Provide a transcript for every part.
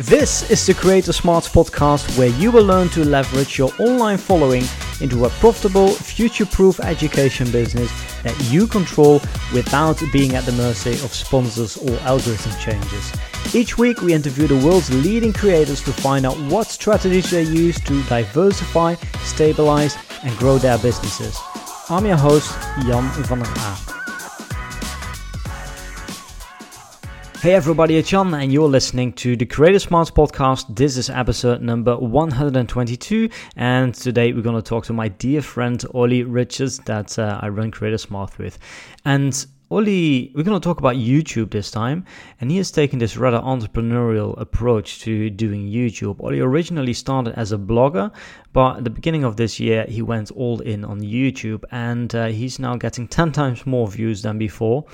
This is the Creator Smarts podcast where you will learn to leverage your online following into a profitable, future proof education business that you control without being at the mercy of sponsors or algorithm changes. Each week, we interview the world's leading creators to find out what strategies they use to diversify, stabilize, and grow their businesses. I'm your host, Jan van der A. Hey everybody, it's Jan and you're listening to the Creator Smarts podcast. This is episode number 122 and today we're going to talk to my dear friend Ollie Richards that uh, I run Creator Smart with. And Ollie, we're going to talk about YouTube this time, and he has taken this rather entrepreneurial approach to doing YouTube. Ollie originally started as a blogger, but at the beginning of this year, he went all in on YouTube, and uh, he's now getting 10 times more views than before.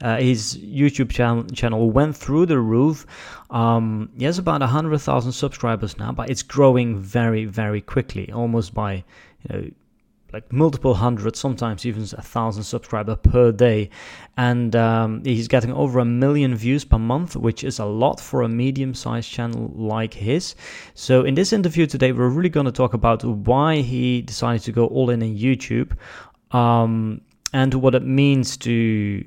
Uh, his YouTube channel, channel went through the roof. Um, he has about 100,000 subscribers now, but it's growing very, very quickly, almost by you know like multiple hundred, sometimes even a thousand subscriber per day, and um, he's getting over a million views per month, which is a lot for a medium-sized channel like his. So in this interview today, we're really going to talk about why he decided to go all in in YouTube, um, and what it means to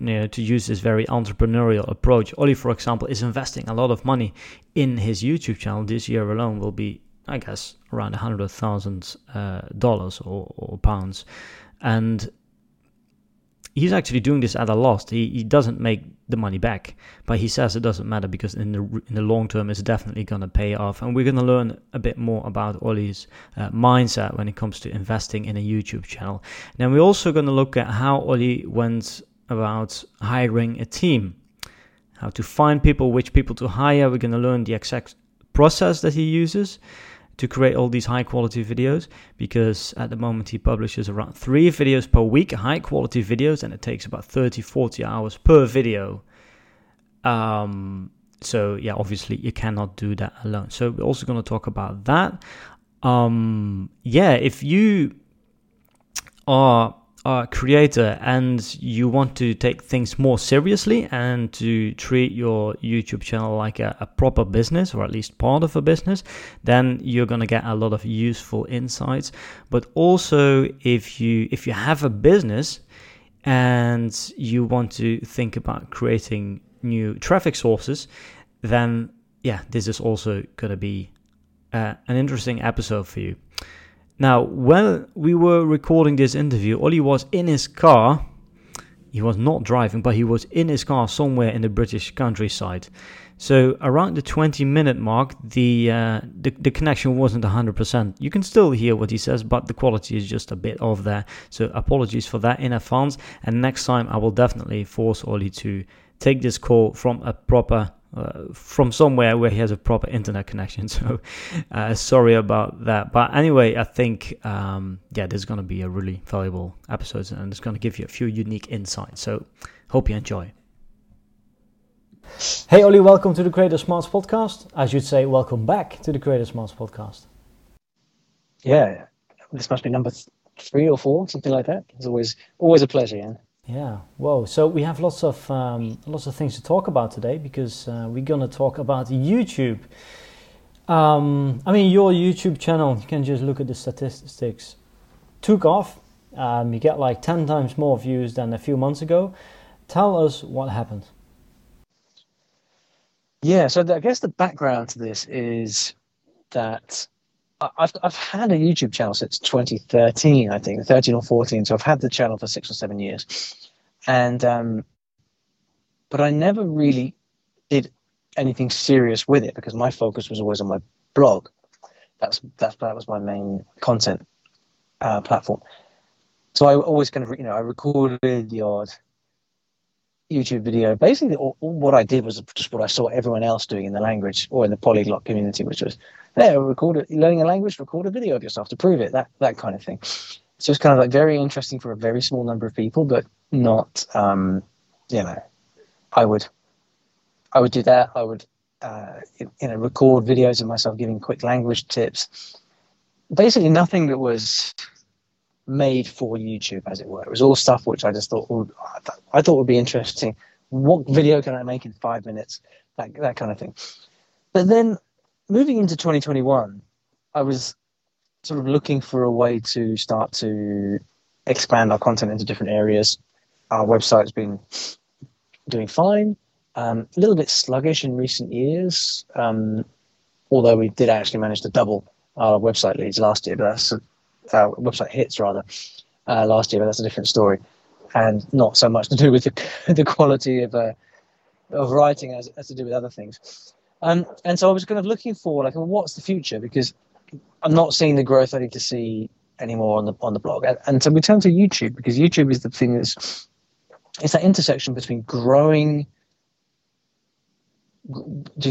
you know, to use this very entrepreneurial approach. Ollie, for example, is investing a lot of money in his YouTube channel. This year alone will be I guess, around a hundred thousand uh, dollars or, or pounds, and he's actually doing this at a loss. He, he doesn't make the money back, but he says it doesn't matter because in the in the long term, it's definitely going to pay off. And we're going to learn a bit more about Ollie's uh, mindset when it comes to investing in a YouTube channel. Now we're also going to look at how Ollie went about hiring a team, how to find people, which people to hire. We're going to learn the exact process that he uses to create all these high quality videos because at the moment he publishes around three videos per week, high quality videos, and it takes about 30 40 hours per video. Um, so, yeah, obviously, you cannot do that alone. So, we're also going to talk about that. Um, yeah, if you are a creator and you want to take things more seriously and to treat your YouTube channel like a, a proper business or at least part of a business, then you're going to get a lot of useful insights. But also if you if you have a business and you want to think about creating new traffic sources, then yeah, this is also going to be uh, an interesting episode for you. Now, when we were recording this interview, Ollie was in his car. He was not driving, but he was in his car somewhere in the British countryside. So around the 20 minute mark, the, uh, the the connection wasn't 100%. You can still hear what he says, but the quality is just a bit off there. So apologies for that in advance. And next time, I will definitely force Ollie to take this call from a proper uh, from somewhere where he has a proper internet connection. So uh, sorry about that. But anyway, I think um, yeah, there's going to be a really valuable episode, and it's going to give you a few unique insights. So hope you enjoy. Hey Ollie, welcome to the Creator Smarts podcast. I should say, welcome back to the Creator Smarts podcast. Yeah, this must be number three or four, something like that. It's always always a pleasure, Jan. Yeah. Whoa. So we have lots of um, lots of things to talk about today because uh, we're gonna talk about YouTube. Um, I mean, your YouTube channel. You can just look at the statistics. Took off. Um, you get like ten times more views than a few months ago. Tell us what happened. Yeah. So I guess the background to this is that I've I've had a YouTube channel since 2013, I think, 13 or 14. So I've had the channel for six or seven years, and um, but I never really did anything serious with it because my focus was always on my blog. That's that's that was my main content uh, platform. So I always kind of you know I recorded the odd YouTube video. Basically, all, all what I did was just what I saw everyone else doing in the language or in the polyglot community, which was yeah, record it, learning a language, record a video of yourself to prove it, that that kind of thing. So it's kind of like very interesting for a very small number of people, but not, um, you know, I would, I would do that. I would, uh, you know, record videos of myself giving quick language tips. Basically, nothing that was made for YouTube, as it were. It was all stuff which I just thought, would, I thought would be interesting. What video can I make in five minutes? That that kind of thing. but then moving into 2021, I was sort of looking for a way to start to expand our content into different areas. Our website's been doing fine, um, a little bit sluggish in recent years, um, although we did actually manage to double our website leads last year, but that's uh, website hits rather uh, last year, but that's a different story, and not so much to do with the, the quality of uh, of writing as, as to do with other things. Um, and so I was kind of looking for like, well, what's the future? Because I'm not seeing the growth I need to see anymore on the on the blog. And, and so we turned to YouTube because YouTube is the thing that's it's that intersection between growing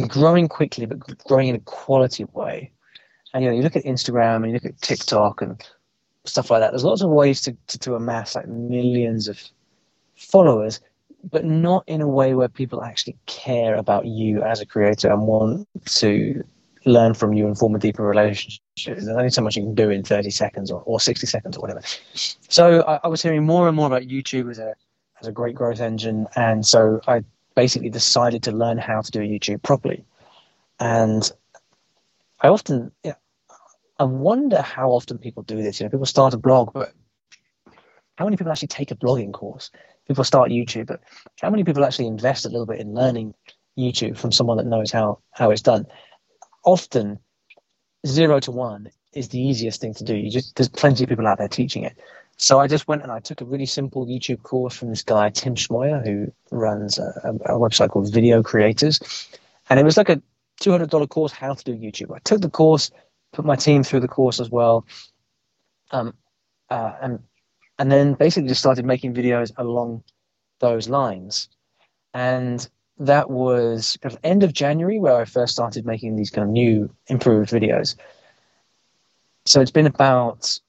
growing quickly but growing in a quality way. And you know, you look at Instagram and you look at TikTok and stuff like that. There's lots of ways to, to, to amass like millions of followers, but not in a way where people actually care about you as a creator and want to learn from you and form a deeper relationship. There's only so much you can do in 30 seconds or, or 60 seconds or whatever. So I, I was hearing more and more about YouTube as a as a great growth engine, and so I basically decided to learn how to do YouTube properly. And I often, yeah, I wonder how often people do this. You know, people start a blog, but how many people actually take a blogging course? People start YouTube, but how many people actually invest a little bit in learning YouTube from someone that knows how how it's done? often zero to one is the easiest thing to do. You just there's plenty of people out there teaching it. So I just went and I took a really simple YouTube course from this guy Tim Schmoyer, who runs a, a, website called Video Creators, and it was like a two hundred dollar course how to do YouTube. I took the course, put my team through the course as well, um, uh, and and then basically just started making videos along those lines, and that was kind of end of January where I first started making these kind of new improved videos. So it's been about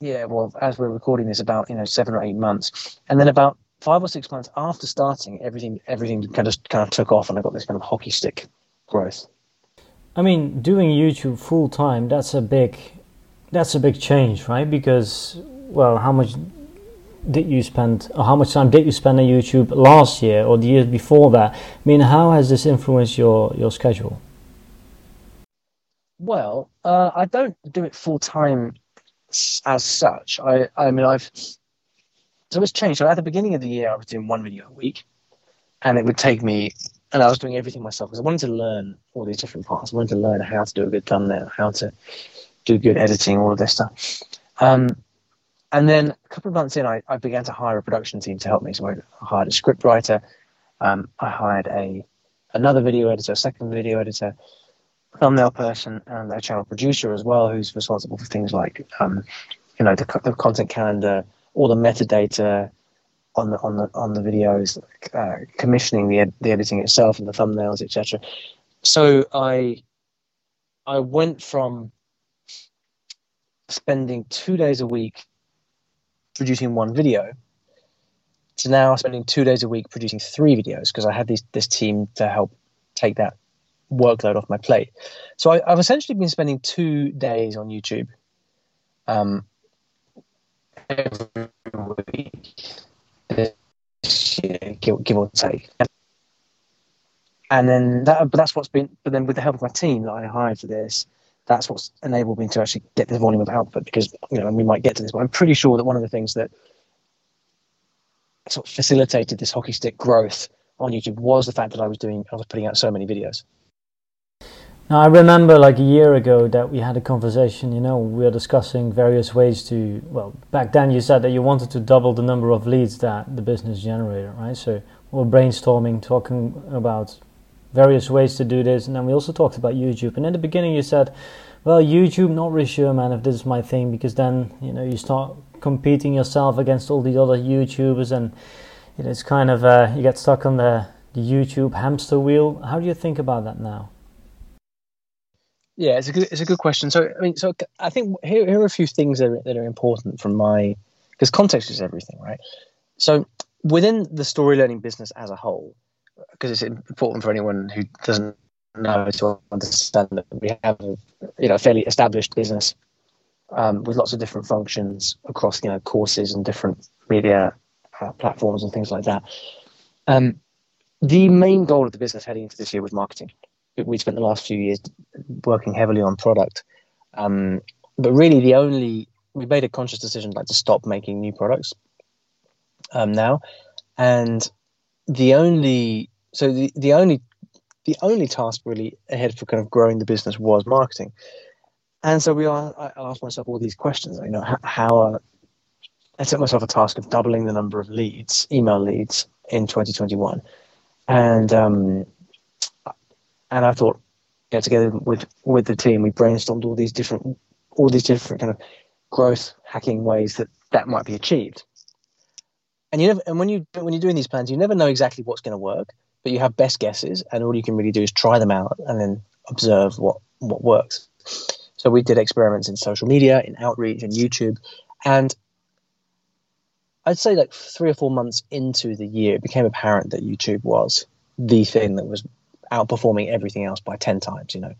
yeah, well, as we're recording this, about you know seven or eight months, and then about five or six months after starting, everything everything kind of kind of took off, and I got this kind of hockey stick growth. I mean, doing YouTube full time that's a big that's a big change, right? Because well, how much did you spend, or how much time did you spend on YouTube last year or the years before that? I mean, how has this influenced your your schedule? Well, uh, I don't do it full time as such. I, I mean, I've so it's changed. So at the beginning of the year, I was doing one video a week, and it would take me, and I was doing everything myself because I wanted to learn all these different parts. I wanted to learn how to do a good thumbnail, how to do good editing, all of this stuff. Um, and then a couple of months in, I, I began to hire a production team to help me. So I hired a script writer, um, I hired a another video editor, a second video editor, thumbnail person, and a channel producer as well, who's responsible for things like, um, you know, the, the, content calendar, all the metadata on the on the on the videos, uh, commissioning the ed- the editing itself and the thumbnails, etc. So I I went from spending two days a week producing one video to now spending two days a week producing three videos because I had these, this team to help take that workload off my plate. So I, have essentially been spending two days on YouTube um, every week this year, give, give or take. And then that, but that's what's been. But then with the help of my team that I hired for this, that's what's enabled me to actually get this volume of output because you know and we might get to this but i'm pretty sure that one of the things that sort of facilitated this hockey stick growth on youtube was the fact that i was doing i was putting out so many videos now i remember like a year ago that we had a conversation you know we were discussing various ways to well back then you said that you wanted to double the number of leads that the business generated right so we were brainstorming talking about various ways to do this. And then we also talked about YouTube. And in the beginning, you said, well, YouTube, not really sure, man, if this is my thing, because then, you know, you start competing yourself against all the other YouTubers and it's kind of, uh, you get stuck on the, the YouTube hamster wheel. How do you think about that now? Yeah, it's a good, it's a good question. So, I mean, so I think here, here are a few things that are, that are important from my, because context is everything, right? So, within the story learning business as a whole, because it's important for anyone who doesn't know to understand that we have a you know fairly established business um, with lots of different functions across you know courses and different media uh, platforms and things like that. Um, the main goal of the business heading into this year was marketing. we spent the last few years working heavily on product. Um, but really, the only we made a conscious decision like to stop making new products um, now, and the only so the, the only the only task really ahead for kind of growing the business was marketing. And so we are, I asked myself all these questions. You know, how, how I set myself a task of doubling the number of leads, email leads, in 2021, and um, and I thought, yeah, together with with the team, we brainstormed all these different all these different kind of growth hacking ways that that might be achieved. And you never, and when you when you're doing these plans, you never know exactly what's going to work, but you have best guesses, and all you can really do is try them out and then observe what what works. So we did experiments in social media, in outreach, and YouTube, and I'd say like three or four months into the year, it became apparent that YouTube was the thing that was outperforming everything else by 10 times. You know,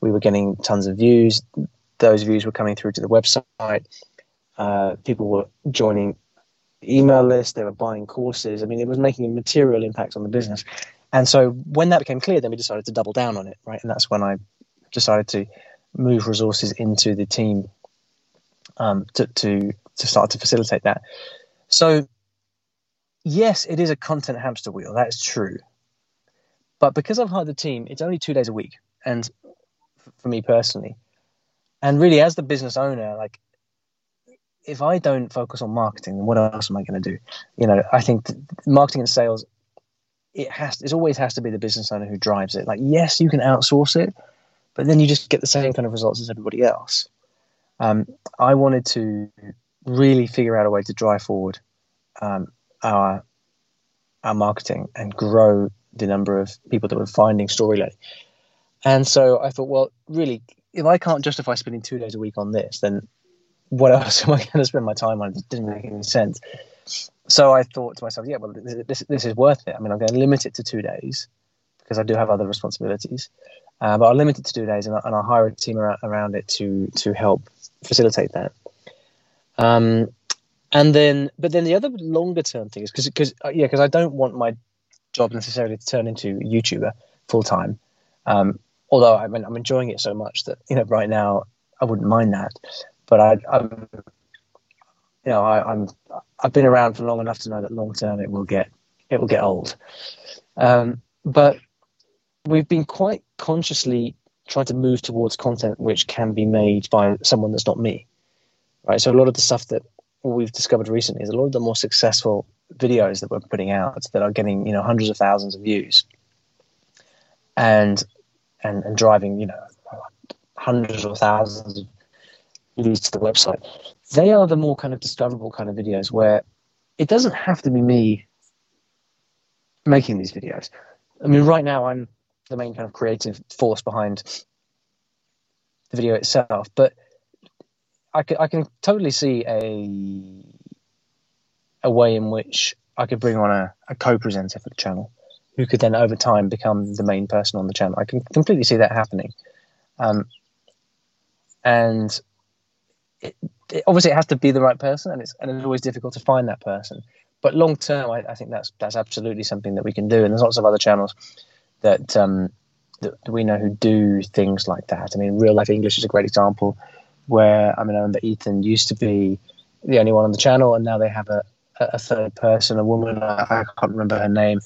we were getting tons of views. Those views were coming through to the website. Uh, people were joining email lists. They were buying courses. I mean, it was making a material impact on the business. And so when that became clear, then we decided to double down on it, right? And that's when I decided to move resources into the team um, to, to to start to facilitate that. So, yes, it is a content hamster wheel. That is true. But because I've hired the team, it's only two days a week. And for me personally, and really as the business owner, like if I don't focus on marketing, then what else am I going to do? You know, I think marketing and sales, it has, it always has to be the business owner who drives it. Like, yes, you can outsource it, but then you just get the same kind of results as everybody else. Um, I wanted to really figure out a way to drive forward um, our our marketing and grow the number of people that were finding StoryLearning. And so I thought, well, really, if I can't justify spending two days a week on this, then what else am I going to spend my time on? It didn't make any sense. So I thought to myself, yeah, well, this, this is worth it. I mean, I'm going to limit it to two days because I do have other responsibilities. Uh, but I'll limit it to two days and, and I'll hire a team around, around it to to help facilitate that. Um, and then, but then the other longer term thing is because, because uh, yeah, because I don't want my job necessarily to turn into YouTuber full time. Um, although I mean, I'm enjoying it so much that you know, right now I wouldn't mind that. But I, I'm, you know, I, I'm I've been around for long enough to know that long term it will get it will get old. Um, but we've been quite consciously trying to move towards content which can be made by someone that's not me right? So a lot of the stuff that we've discovered recently is a lot of the more successful videos that we're putting out that are getting you know hundreds of thousands of views. And and and driving you know hundreds or thousands of views to the website. They are the more kind of discoverable kind of videos where it doesn't have to be me making these videos. I mean right now i'm the main kind of creative force behind the video itself but I can, I can totally see a a way in which I could bring on a, a co-presenter for the channel, who could then over time become the main person on the channel. I can completely see that happening, um, and it, it, obviously it has to be the right person, and it's and it's always difficult to find that person. But long term, I, I think that's that's absolutely something that we can do, and there's lots of other channels that um, that we know who do things like that. I mean, real life English is a great example where I mean, I remember Ethan used to be the only one on the channel, and now they have a, a third person, a woman. I, I can't remember her name,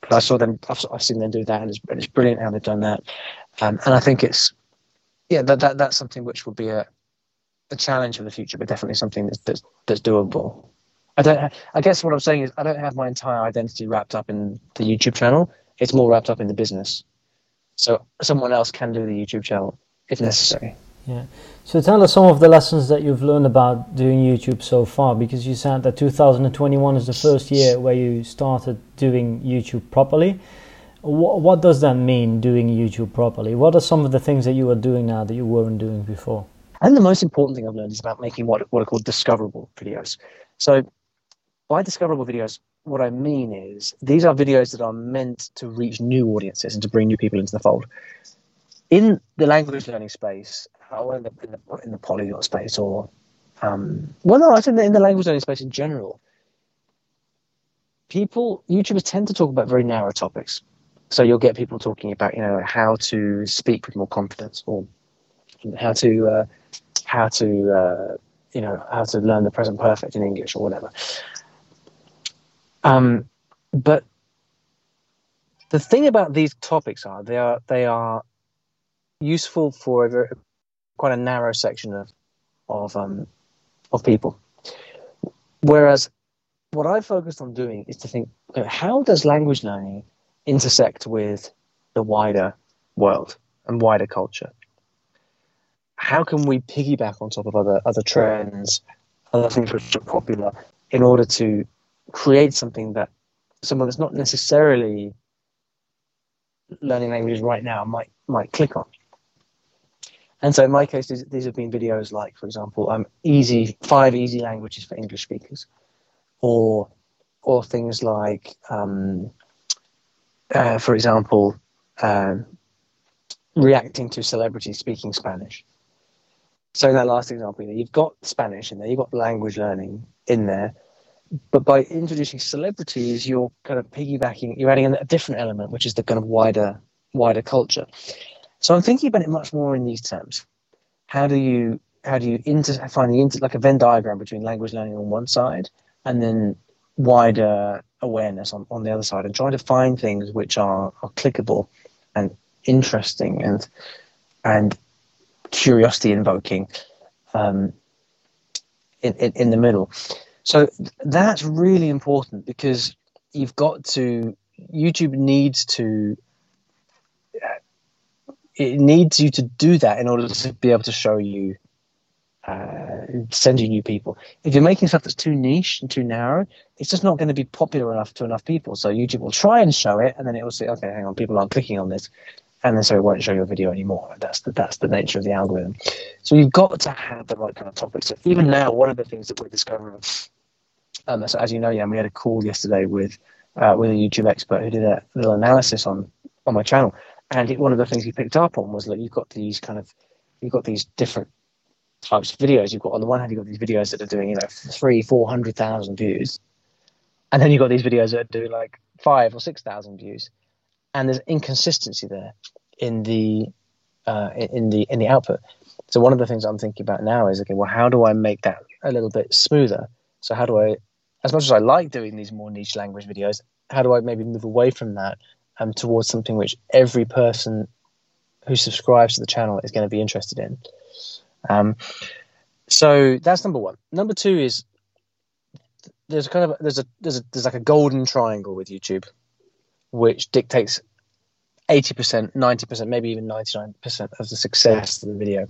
but I saw them. I've, I've seen them do that, and it's, it's brilliant how they've done that. Um, and I think it's yeah, that, that that's something which will be a a challenge for the future, but definitely something that's that's, that's doable. I don't. I guess what I'm saying is I don't have my entire identity wrapped up in the YouTube channel. It's more wrapped up in the business. So someone else can do the YouTube channel if necessary. Yeah. So tell us some of the lessons that you've learned about doing YouTube so far, because you said that 2021 is the first year where you started doing YouTube properly. What, what does that mean, doing YouTube properly? What are some of the things that you are doing now that you weren't doing before? And the most important thing I've learned is about making what, what are called discoverable videos. So by discoverable videos, what I mean is these are videos that are meant to reach new audiences and to bring new people into the fold. In the language learning space, or in the, in the, in the polyglot space, or um, well, no, I think in the language learning space in general, people YouTubers tend to talk about very narrow topics. so you'll get people talking about you know how to speak with more confidence or how to uh, how to uh, you know how to learn the present perfect in English or whatever. Um, but the thing about these topics are they are they are useful for a very, quite a narrow section of of um, of people. Whereas what I focused on doing is to think how does language learning intersect with the wider world and wider culture? How can we piggyback on top of other other trends, other things which are popular, in order to create something that someone that's not necessarily learning languages right now might might click on. And so in my case, these, have been videos like, for example, um, easy five easy languages for English speakers, or or things like, um, uh, for example, um, reacting to celebrities speaking Spanish. So in that last example, you've got Spanish in there, you've got language learning in there, but by introducing celebrities, you're kind of piggybacking, you're adding a different element, which is the kind of wider wider culture. So I'm thinking about it much more in these terms. How do you how do you inter- find the inter- like a Venn diagram between language learning on one side and then wider awareness on, on the other side and trying to find things which are, are clickable and interesting and and curiosity invoking um, in, in, in the middle. So that's really important because you've got to YouTube needs to it needs you to do that in order to be able to show you uh, send you new people. If you're making stuff that's too niche and too narrow, it's just not going to be popular enough to enough people. So YouTube will try and show it, and then it will say, "Okay, hang on, people aren't clicking on this," and then so it won't show your video anymore. That's the that's the nature of the algorithm. So you've got to have the right kind of topics. So even now, one of the things that we're discovering, um, so as you know, yeah, we had a call yesterday with uh, with a YouTube expert who did a little analysis on on my channel, and it, one of the things he picked up on was that you've got these kind of you've got these different types of videos. You've got on the one hand, you've got these videos that are doing, you know, three, four hundred thousand views, and then you've got these videos that doing like five or six thousand views, and there's inconsistency there in the uh, in the in the output. So one of the things I'm thinking about now is okay, well, how do I make that a little bit smoother? So how do I, as much as I like doing these more niche language videos, how do I maybe move away from that um, towards something which every person who subscribes to the channel is going to be interested in? Um, so that's number one. Number two is there's a kind of there's a there's a there's like a golden triangle with YouTube, which dictates eighty percent, ninety percent, maybe even ninety nine percent of the success of the video,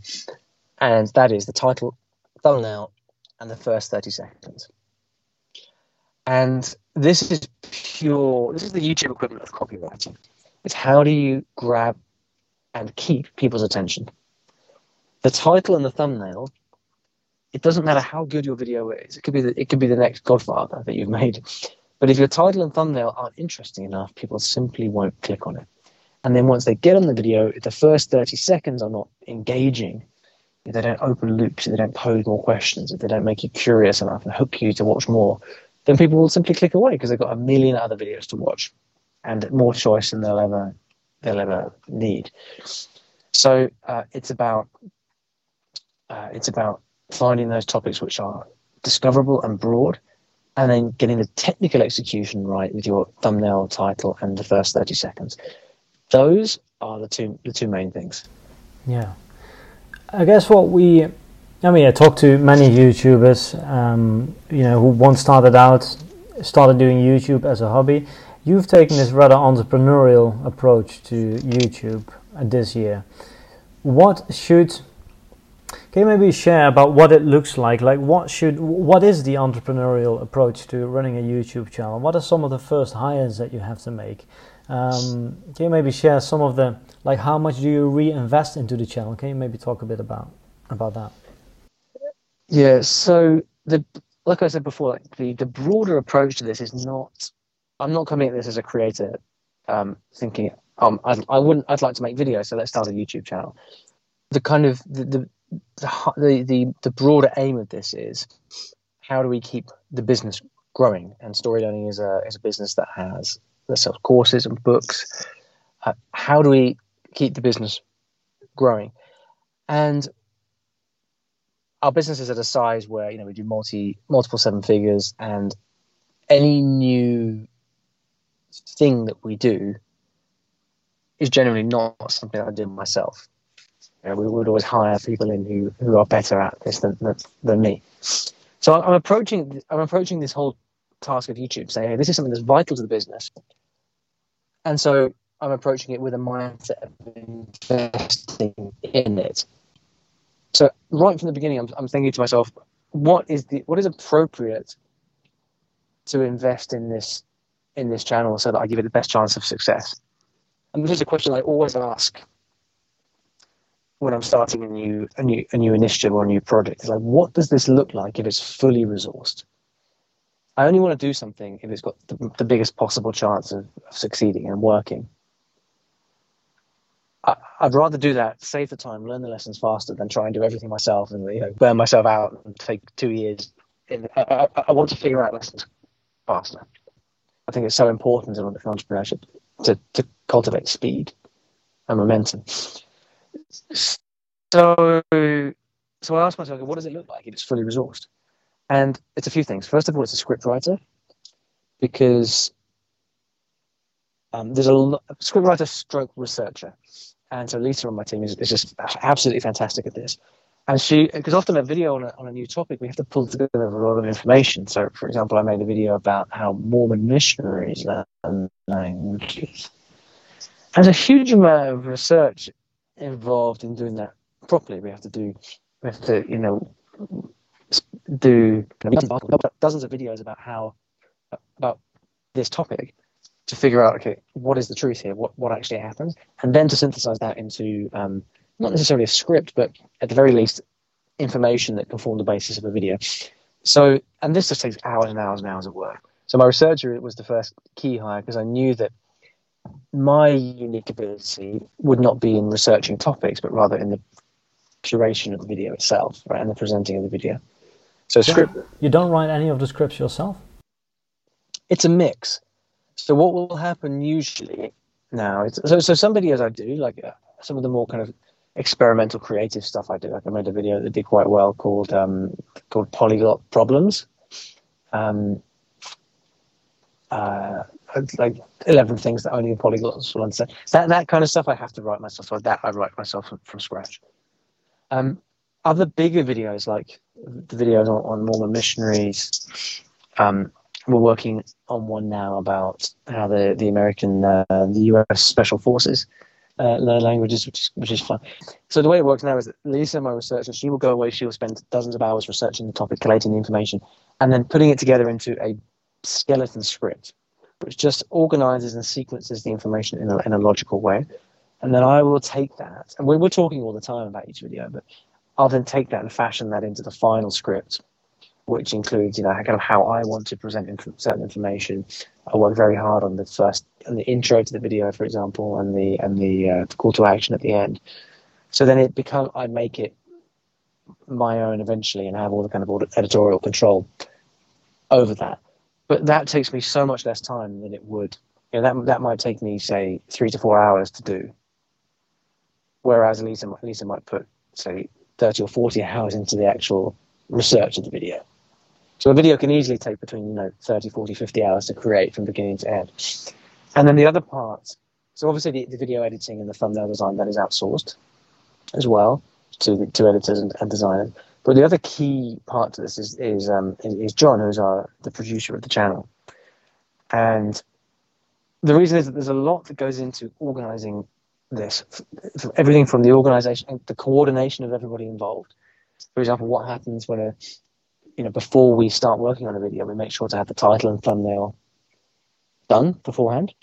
and that is the title, thumbnail, and the first thirty seconds. And this is pure. This is the YouTube equivalent of copywriting. It's how do you grab and keep people's attention the title and the thumbnail, it doesn't matter how good your video is. It could be the, it could be the next Godfather that you've made, but if your title and thumbnail aren't interesting enough, people simply won't click on it. And then once they get on the video, if the first 30 seconds are not engaging, if they don't open loops, if they don't pose more questions, if they don't make you curious enough and hook you to watch more, then people will simply click away because they've got a million other videos to watch and more choice than they'll ever they'll ever need. So uh, it's about uh, it's about finding those topics which are discoverable and broad, and then getting the technical execution right with your thumbnail, title, and the first thirty seconds. Those are the two the two main things. Yeah, I guess what we, I mean, I talked to many YouTubers, um, you know, who once started out, started doing YouTube as a hobby. You've taken this rather entrepreneurial approach to YouTube this year. What should can you maybe share about what it looks like? Like, what should, what is the entrepreneurial approach to running a YouTube channel? What are some of the first hires that you have to make? Um, can you maybe share some of the, like, how much do you reinvest into the channel? Can you maybe talk a bit about about that? Yeah. So the, like I said before, like the the broader approach to this is not. I'm not coming at this as a creator, um, thinking, um, I, I wouldn't. I'd like to make videos, so let's start a YouTube channel. The kind of the, the the, the, the broader aim of this is how do we keep the business growing? And story learning is a, is a business that has that sells courses and books Uh, how do we keep the business growing? And our business is at a size where you know we do multi multiple seven figures, and any new thing that we do is generally not something I do myself. You know, we would always hire people in who, who are better at this than, than, than me. So I'm approaching I'm approaching this whole task of YouTube saying, hey, this is something that's vital to the business. And so I'm approaching it with a mindset of investing in it. So right from the beginning, I'm, I'm thinking to myself, what is the what is appropriate to invest in this in this channel so that I give it the best chance of success? And this is a question I always ask when I'm starting a new a new a new initiative or a new project. It's like, what does this look like if it's fully resourced? I only want to do something if it's got the, the biggest possible chance of, of, succeeding and working. I, would rather do that, save the time, learn the lessons faster than try and do everything myself and you know burn myself out and take two years. In, I, I, want to figure out lessons faster. I think it's so important in entrepreneurship to, to cultivate speed and momentum. So, so I asked myself, what does it look like if it's fully resourced? And it's a few things. First of all, it's a script writer because um, there's a lo- script writer stroke researcher. And so Lisa on my team is, is just absolutely fantastic at this. And she, because often a video on a, on a new topic, we have to pull together a lot of information. So, for example, I made a video about how Mormon missionaries learn languages. There's a huge amount of research involved in doing that properly. We have to do, we have to, you know, do dozens of videos about how about this topic to figure out okay what is the truth here what what actually happens and then to synthesize that into um, not necessarily a script but at the very least information that can form the basis of a video so and this just takes hours and hours and hours of work so my researcher was the first key hire because i knew that my unique ability would not be in researching topics but rather in the curation of the video itself right and the presenting of the video so script. You don't write any of the scripts yourself. It's a mix. So what will happen usually now? So so some videos I do like uh, some of the more kind of experimental creative stuff I do. Like I made a video that did quite well called um, called Polyglot Problems. Um, uh, like 11 things that only polyglots will understand. That, that kind of stuff I have to write myself. So that I write myself from, from scratch. Um, other bigger videos like the videos on, on Mormon missionaries. Um, we're working on one now about how the the American uh, the U.S. Special Forces uh, learn languages, which is which is fun. So the way it works now is that Lisa, my researcher, she will go away. She will spend dozens of hours researching the topic, collating the information, and then putting it together into a skeleton script, which just organizes and sequences the information in a, in a logical way. And then I will take that, and we're, we're talking all the time about each video, but I'll then take that and fashion that into the final script, which includes, you know, kind of how I want to present inf- certain information. I work very hard on the first, on the intro to the video, for example, and the and the, uh, call to action at the end. So then it become I make it my own eventually and have all the kind of editorial control over that. But that takes me so much less time than it would. You know, that that might take me say three to four hours to do. Whereas Lisa, Lisa might put say 30 or 40 hours into the actual research of the video. So a video can easily take between, you know, 30, 40, 50 hours to create from beginning to end. And then the other part, so obviously the, the video editing and the thumbnail design, that is outsourced as well to, to editors and, and designers. But the other key part to this is is, um, is John, who's our the producer of the channel, and the reason is that there's a lot that goes into organizing this everything from the organization the coordination of everybody involved for example what happens when a you know before we start working on a video we make sure to have the title and thumbnail done beforehand.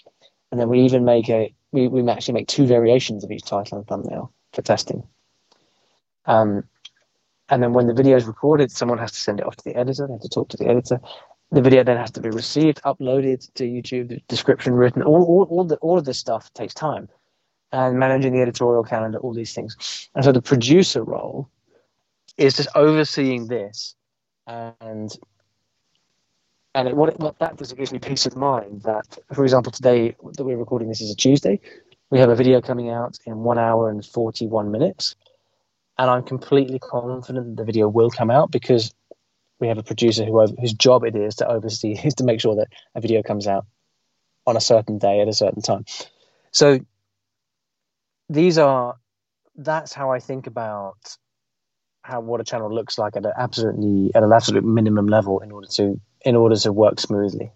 And then we even make a we, we actually make two variations of each title and thumbnail for testing. Um, and then when the video is recorded someone has to send it off to the editor. They have to talk to the editor. The video then has to be received uploaded to youtube the description written. All, all, all, the, all of this stuff takes time. And managing the editorial calendar, all these things. And so the producer role is just overseeing this, and and it, what, it, what that does, it gives me peace of mind that, for example, today that we're recording this is a Tuesday. we have a video coming out in one hour and 41 minutes. And I'm completely confident that the video will come out because we have a producer who whose job it is to oversee is to make sure that a video comes out on a certain day at a certain time. So these are that's how I think about how what a channel looks like at an absolutely at an absolute minimum level in order to in order to work smoothly.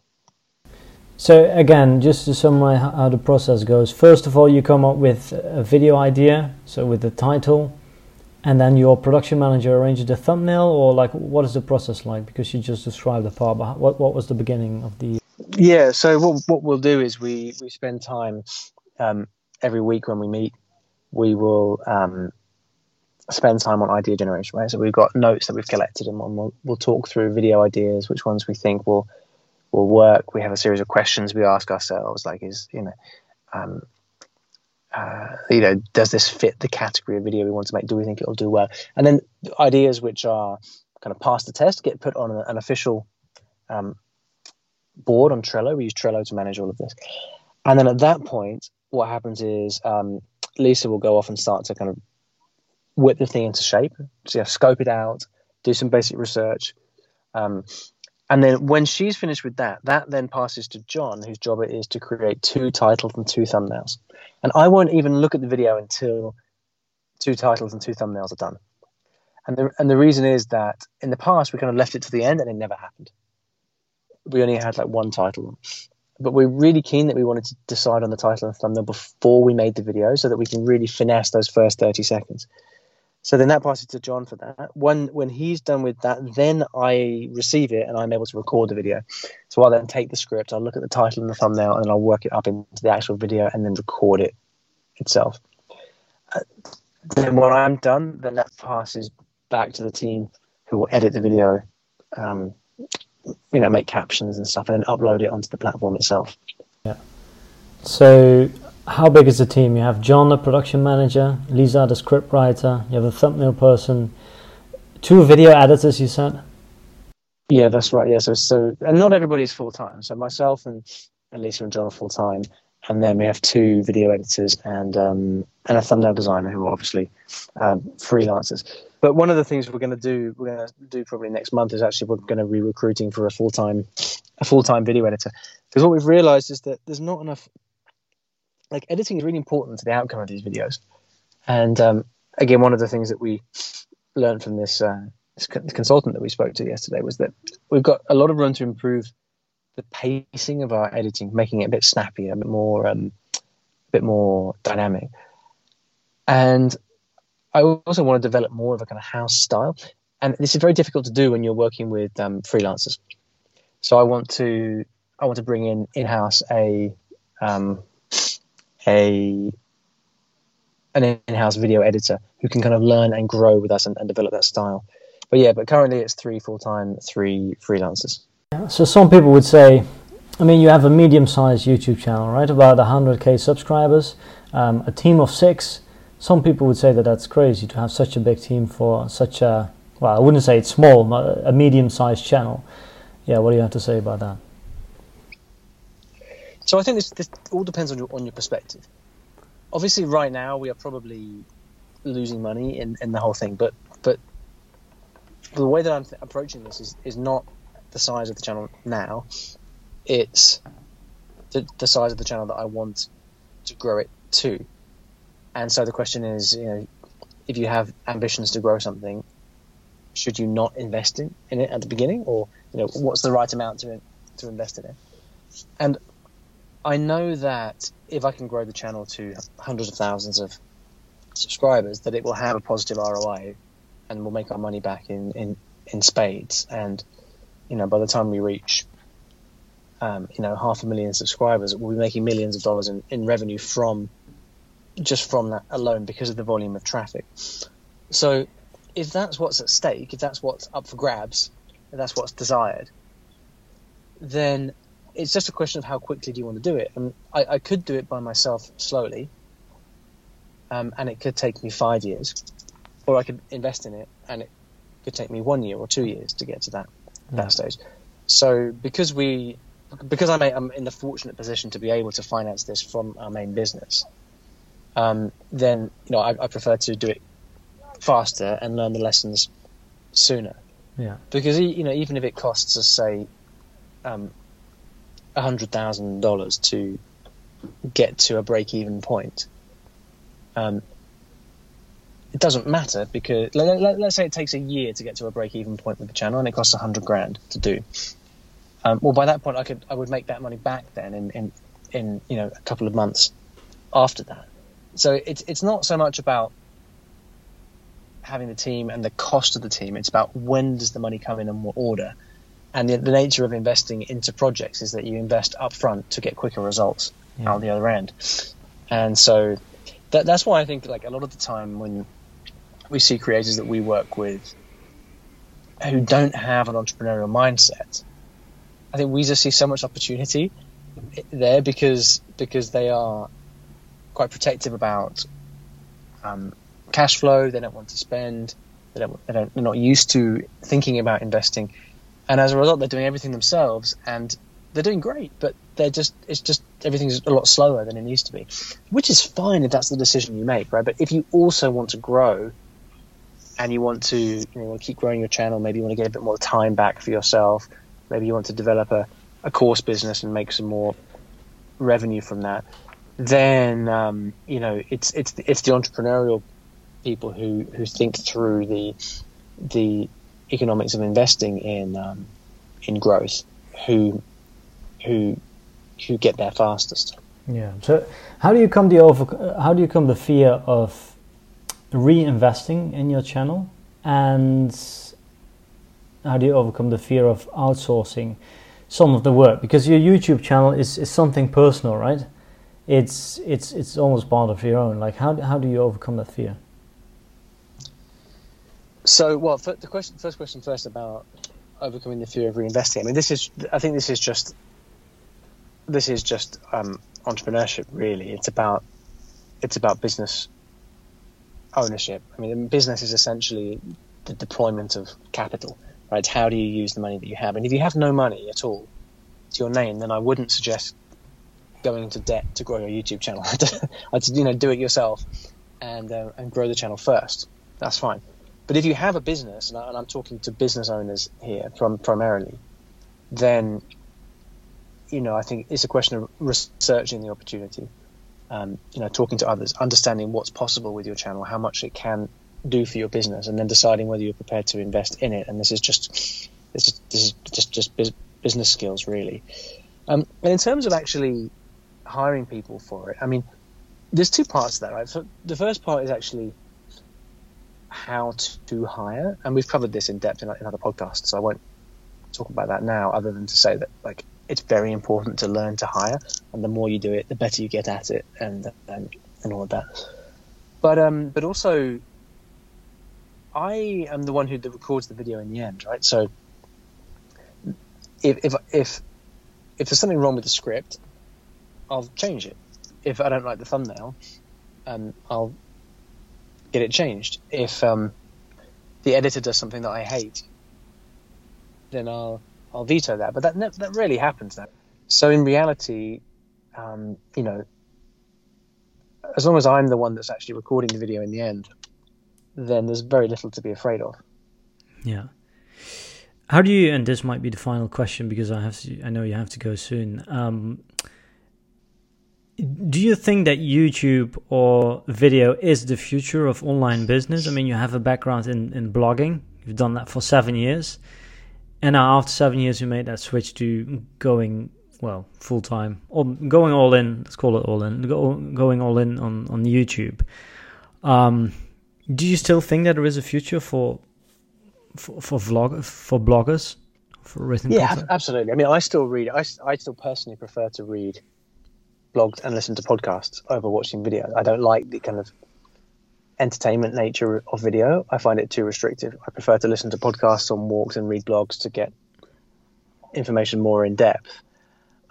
So again, just to summarize how the process goes. First of all, you come up with a video idea, so with the title, and then your production manager arranges the thumbnail, or like what is the process like? Because you just described the part, but what what was the beginning of the? Yeah, so what what we'll do is we we spend time um, every week when we meet. We will um, spend time on idea generation, right? So we've got notes that we've collected, and we'll, we'll talk through video ideas, which ones we think will will work. We have a series of questions we ask ourselves, like is you know, um, uh, you know, does this fit the category of video we want to make? Do we think it'll do well? And then ideas which are kind of past the test get put on a, an official um, board on Trello. We use Trello to manage all of this. And then at that point, what happens is um, Lisa will go off and start to kind of whip the thing into shape, so, yeah, scope it out, do some basic research. Um, and then when she's finished with that, that then passes to John, whose job it is to create two titles and two thumbnails. And I won't even look at the video until two titles and two thumbnails are done. And the, and the reason is that in the past, we kind of left it to the end and it never happened. We only had like one title. But we're really keen that we wanted to decide on the title and thumbnail before we made the video so that we can really finesse those first 30 seconds. So then that passes to John for that. When when he's done with that, then I receive it and I'm able to record the video. So I'll then take the script, I'll look at the title and the thumbnail, and then I'll work it up into the actual video and then record it itself. Uh, then when I'm done, then that passes back to the team who will edit the video, um, you know, make captions and stuff, and then upload it onto the platform itself. Yeah. So how big is the team? You have John, the production manager, Lisa, the script writer, you have a thumbnail person, two video editors, you said? Yeah, that's right. Yeah, so, so and not everybody's full time. So myself and, and Lisa and John are full time. And then we have two video editors and um, and a thumbnail designer who are obviously um, freelancers. But one of the things we're going to do, we're going to do probably next month, is actually we're going to be recruiting for a full time a full time video editor. Because what we've realised is that there's not enough like editing is really important to the outcome of these videos. And um, again, one of the things that we learned from this, uh, this consultant that we spoke to yesterday was that we've got a lot of room to improve the pacing of our editing, making it a bit snappier, a bit more, um, a bit more dynamic. And I also want to develop more of a kind of house style, and this is very difficult to do when you're working with um, freelancers. So I want to I want to bring in in house a um, a an in-house video editor who can kind of learn and grow with us and, and develop that style. But yeah, but currently it's three full-time, three freelancers. So some people would say, I mean, you have a medium-sized YouTube channel, right? About 100k subscribers, um, a team of six. Some people would say that that's crazy to have such a big team for such a well, I wouldn't say it's small, but a medium-sized channel. Yeah, what do you have to say about that? So I think this, this all depends on your on your perspective. Obviously, right now we are probably losing money in, in the whole thing, but but the way that I'm th- approaching this is, is not the size of the channel now. It's the, the size of the channel that I want to grow it to. And so the question is, you know, if you have ambitions to grow something, should you not invest in, in it at the beginning, or you know, what's the right amount to to invest in it? And I know that if I can grow the channel to hundreds of thousands of subscribers, that it will have a positive ROI and we'll make our money back in, in, in spades. And, you know, by the time we reach, um, you know, half a million subscribers, we'll be making millions of dollars in, in revenue from just from that alone because of the volume of traffic. So if that's what's at stake, if that's what's up for grabs, if that's what's desired, then it's just a question of how quickly do you want to do it. And I, I could do it by myself slowly, um, and it could take me five years, or I could invest in it, and it could take me one year or two years to get to that that stage. So because we, because I'm, I'm in the fortunate position to be able to finance this from our main business, um, then you know I, I prefer to do it faster and learn the lessons sooner. Yeah. Because you know, even if it costs us, say, um, hundred thousand dollars to get to a break-even point, um, it doesn't matter because let, let, let's say it takes a year to get to a break-even point with the channel, and it costs a hundred grand to do. Um, well, by that point, I could I would make that money back then in, in in you know a couple of months after that. So it's it's not so much about having the team and the cost of the team. It's about when does the money come in and what order. And the, the nature of investing into projects is that you invest upfront to get quicker results yeah. out the other end. And so that, that's why I think like a lot of the time when we see creators that we work with who don't have an entrepreneurial mindset, I think we just see so much opportunity there because because they are quite protective about um, cash flow. They don't want to spend. They don't, they don't. They're not used to thinking about investing, and as a result, they're doing everything themselves, and they're doing great. But they're just. It's just everything's a lot slower than it needs to be, which is fine if that's the decision you make, right? But if you also want to grow, and you want to, you know, keep growing your channel, maybe you want to get a bit more time back for yourself. Maybe you want to develop a, a course business and make some more revenue from that. Then um, you know it's it's it's the entrepreneurial people who, who think through the the economics of investing in um, in growth who who who get there fastest. Yeah. So how do you come the over how do you come the fear of reinvesting in your channel and how do you overcome the fear of outsourcing some of the work because your YouTube channel is, is something personal, right? It's it's it's almost part of your own. Like how how do you overcome that fear? So, well, the question, first question first about overcoming the fear of reinvesting. I mean, this is, I think this is just, this is just um, entrepreneurship. Really, it's about, it's about business ownership. I mean, business is essentially the deployment of capital, right? How do you use the money that you have? And if you have no money at all to your name, then I wouldn't suggest going into debt to grow your YouTube channel. I'd, you know, do it yourself and uh, and grow the channel first. That's fine. But if you have a business, and, I, am talking to business owners here primarily, then you know I think it's a question of researching the opportunity. Um, you know, talking to others, understanding what's possible with your channel, how much it can do for your business, and then deciding whether you're prepared to invest in it. And this is just this is, this is just just business skills, really. Um, and in terms of actually hiring people for it, I mean, there's two parts to that, right? So the first part is actually how to hire, and we've covered this in depth in, in other podcasts, so I won't talk about that now, other than to say that like it's very important to learn to hire, and the more you do it, the better you get at it, and and, and all of that. But um, but also, I am the one who records the video in the end, right? So if if if if there's something wrong with the script, I'll change it. If I don't like the thumbnail, um, I'll get it changed. If um, the editor does something that I hate, then I'll I'll veto that. But that that rarely happens. That so in reality, um, you know, as long as I'm the one that's actually recording the video in the end, then there's very little to be afraid of. Yeah. How do you? And this might be the final question because I have to. I know you have to go soon. Um, do you think that YouTube or video is the future of online business? I mean, you have a background in, in blogging, you've done that for seven years. And now, after seven years, you made that switch to going, well, full time, or going all in, let's call it all in, go, going all in on, on YouTube. Um, do you still think that there is a future for for, for vlog for bloggers for written yeah content? absolutely i mean i still read I, I still personally prefer to read blogs and listen to podcasts over watching video. I don't like the kind of entertainment nature of video. I find it too restrictive. I prefer to listen to podcasts on walks and read blogs to get information more in depth.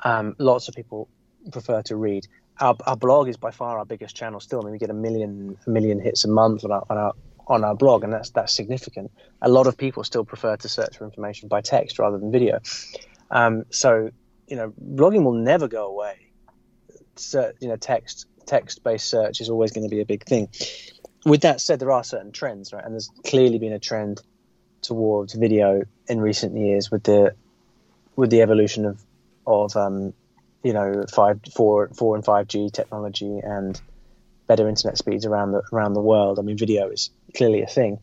Um, lots of people prefer to read. Our, our, blog is by far our biggest channel still. I mean, we get a million a million hits a month on our, on our on our blog, and that's that's significant. A lot of people still prefer to search for information by text rather than video. Um, so, you know, blogging will never go away you know text text-based search is always going to be a big thing. With that said, there are certain trends, right? And there's clearly been a trend towards video in recent years with the with the evolution of of um, you know five, four, four and five G technology and better internet speeds around the around the world. I mean, video is clearly a thing,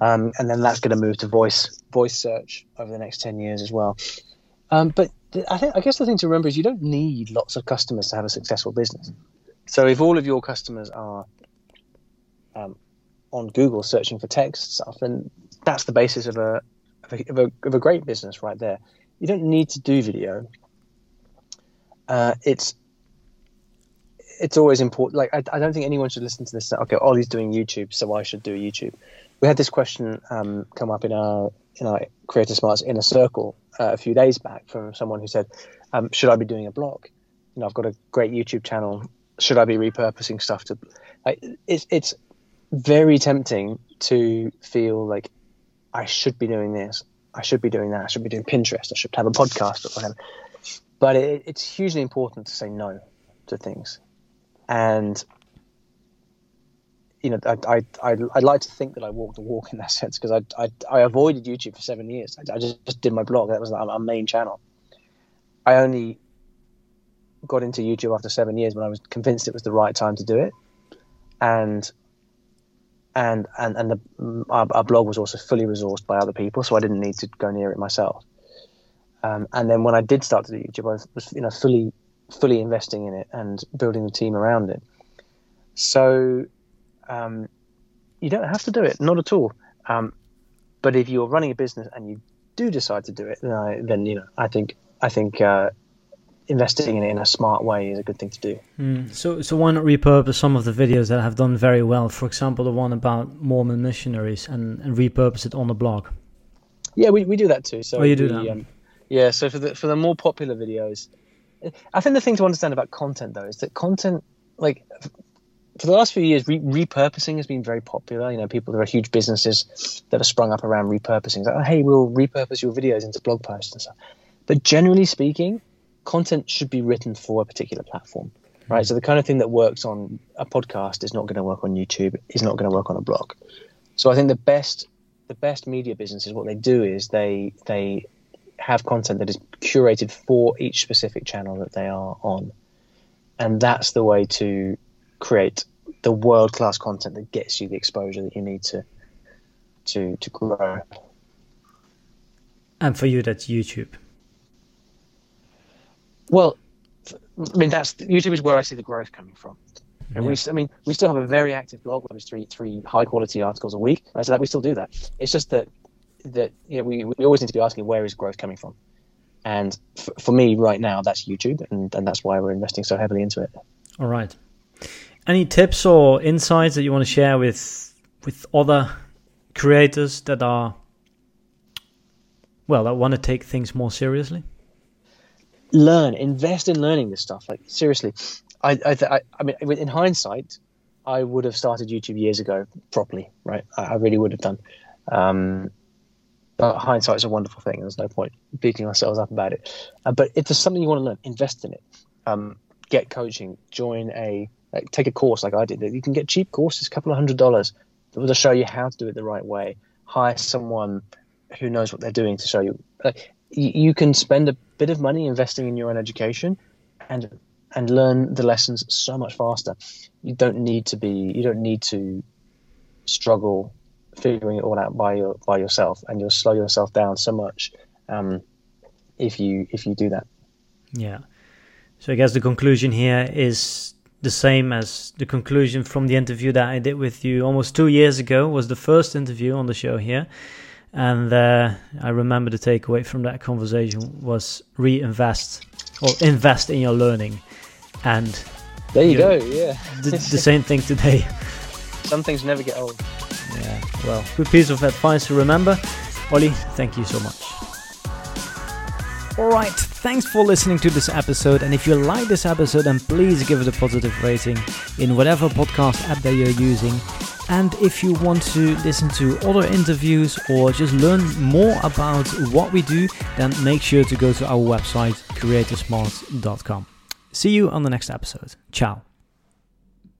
um, and then that's going to move to voice voice search over the next ten years as well. Um, but I think I guess the thing to remember is you don't need lots of customers to have a successful business. So if all of your customers are um, on Google searching for text stuff, then that's the basis of a, of a, of a, of a great business right there. You don't need to do video. Uh, it's it's always important. Like I, I don't think anyone should listen to this. Okay, Ollie's doing YouTube, so I should do YouTube. We had this question um, come up in our in our Creator Smarts inner circle uh, a few days back from someone who said, um, "Should I be doing a blog? You know, I've got a great YouTube channel. Should I be repurposing stuff to?" Like, it's it's very tempting to feel like I should be doing this. I should be doing that. I should be doing Pinterest. I should have a podcast or whatever. But it, it's hugely important to say no to things and you know, I, I, I, would like to think that I walked the walk in that sense because I, I, I, avoided YouTube for seven years. I, I just, just, did my blog. That was our main channel. I only got into YouTube after seven years when I was convinced it was the right time to do it. And, and, and, and the, our, our blog was also fully resourced by other people. So I didn't need to go near it myself. Um, and then when I did start to do YouTube, I was, you know, fully fully investing in it and building the team around it. So um, you don't have to do it, not at all. Um, but if you're running a business and you do decide to do it, then, I, then you know I think I think uh, investing in it in a smart way is a good thing to do. Mm. So, so why not repurpose some of the videos that have done very well? For example, the one about Mormon missionaries, and, and repurpose it on the blog. Yeah, we, we do that too. So oh, you do we, that. Um, yeah, so for the for the more popular videos, I think the thing to understand about content though is that content, like for the last few years, re- repurposing has been very popular. You know, people there are huge businesses that have sprung up around repurposing. Like, oh, hey, we'll repurpose your videos into blog posts and stuff. But generally speaking, content should be written for a particular platform, right? Mm-hmm. So the kind of thing that works on a podcast is not going to work on YouTube, is not going to work on a blog. So I think the best the best media businesses what they do is they they have content that is curated for each specific channel that they are on. And that's the way to create the world class content that gets you the exposure that you need to to to grow. And for you that's YouTube. Well, I mean that's YouTube is where I see the growth coming from. And yeah. we, I mean, we still have a very active blog with three three high quality articles a week. Right? So that we still do that. It's just that that you know, we, we always need to be asking where is growth coming from and f- for me right now that's youtube and, and that's why we're investing so heavily into it all right any tips or insights that you want to share with with other creators that are well that want to take things more seriously learn invest in learning this stuff like seriously i i, I, I mean in hindsight i would have started youtube years ago properly right i, I really would have done um, but hindsight is a wonderful thing. There's no point beating ourselves up about it. Uh, but if there's something you want to learn, invest in it. Um, get coaching. Join a like, take a course like I did. You can get cheap courses, a couple of hundred dollars, will show you how to do it the right way. Hire someone who knows what they're doing to show you. Like, you, you can spend a bit of money investing in your own education, and and learn the lessons so much faster. You don't need to be. You don't need to struggle figuring it all out by your by yourself, and you'll slow yourself down so much um, if you if you do that. Yeah. So I guess the conclusion here is the same as the conclusion from the interview that I did with you almost two years ago. Was the first interview on the show here, and uh, I remember the takeaway from that conversation was reinvest or invest in your learning, and there you, you go. Yeah, the, the same thing today. Some things never get old. Yeah, well, good piece of advice to remember. Ollie, thank you so much. Alright, thanks for listening to this episode. And if you like this episode, then please give it a positive rating in whatever podcast app that you're using. And if you want to listen to other interviews or just learn more about what we do, then make sure to go to our website, creatorsmart.com. See you on the next episode. Ciao.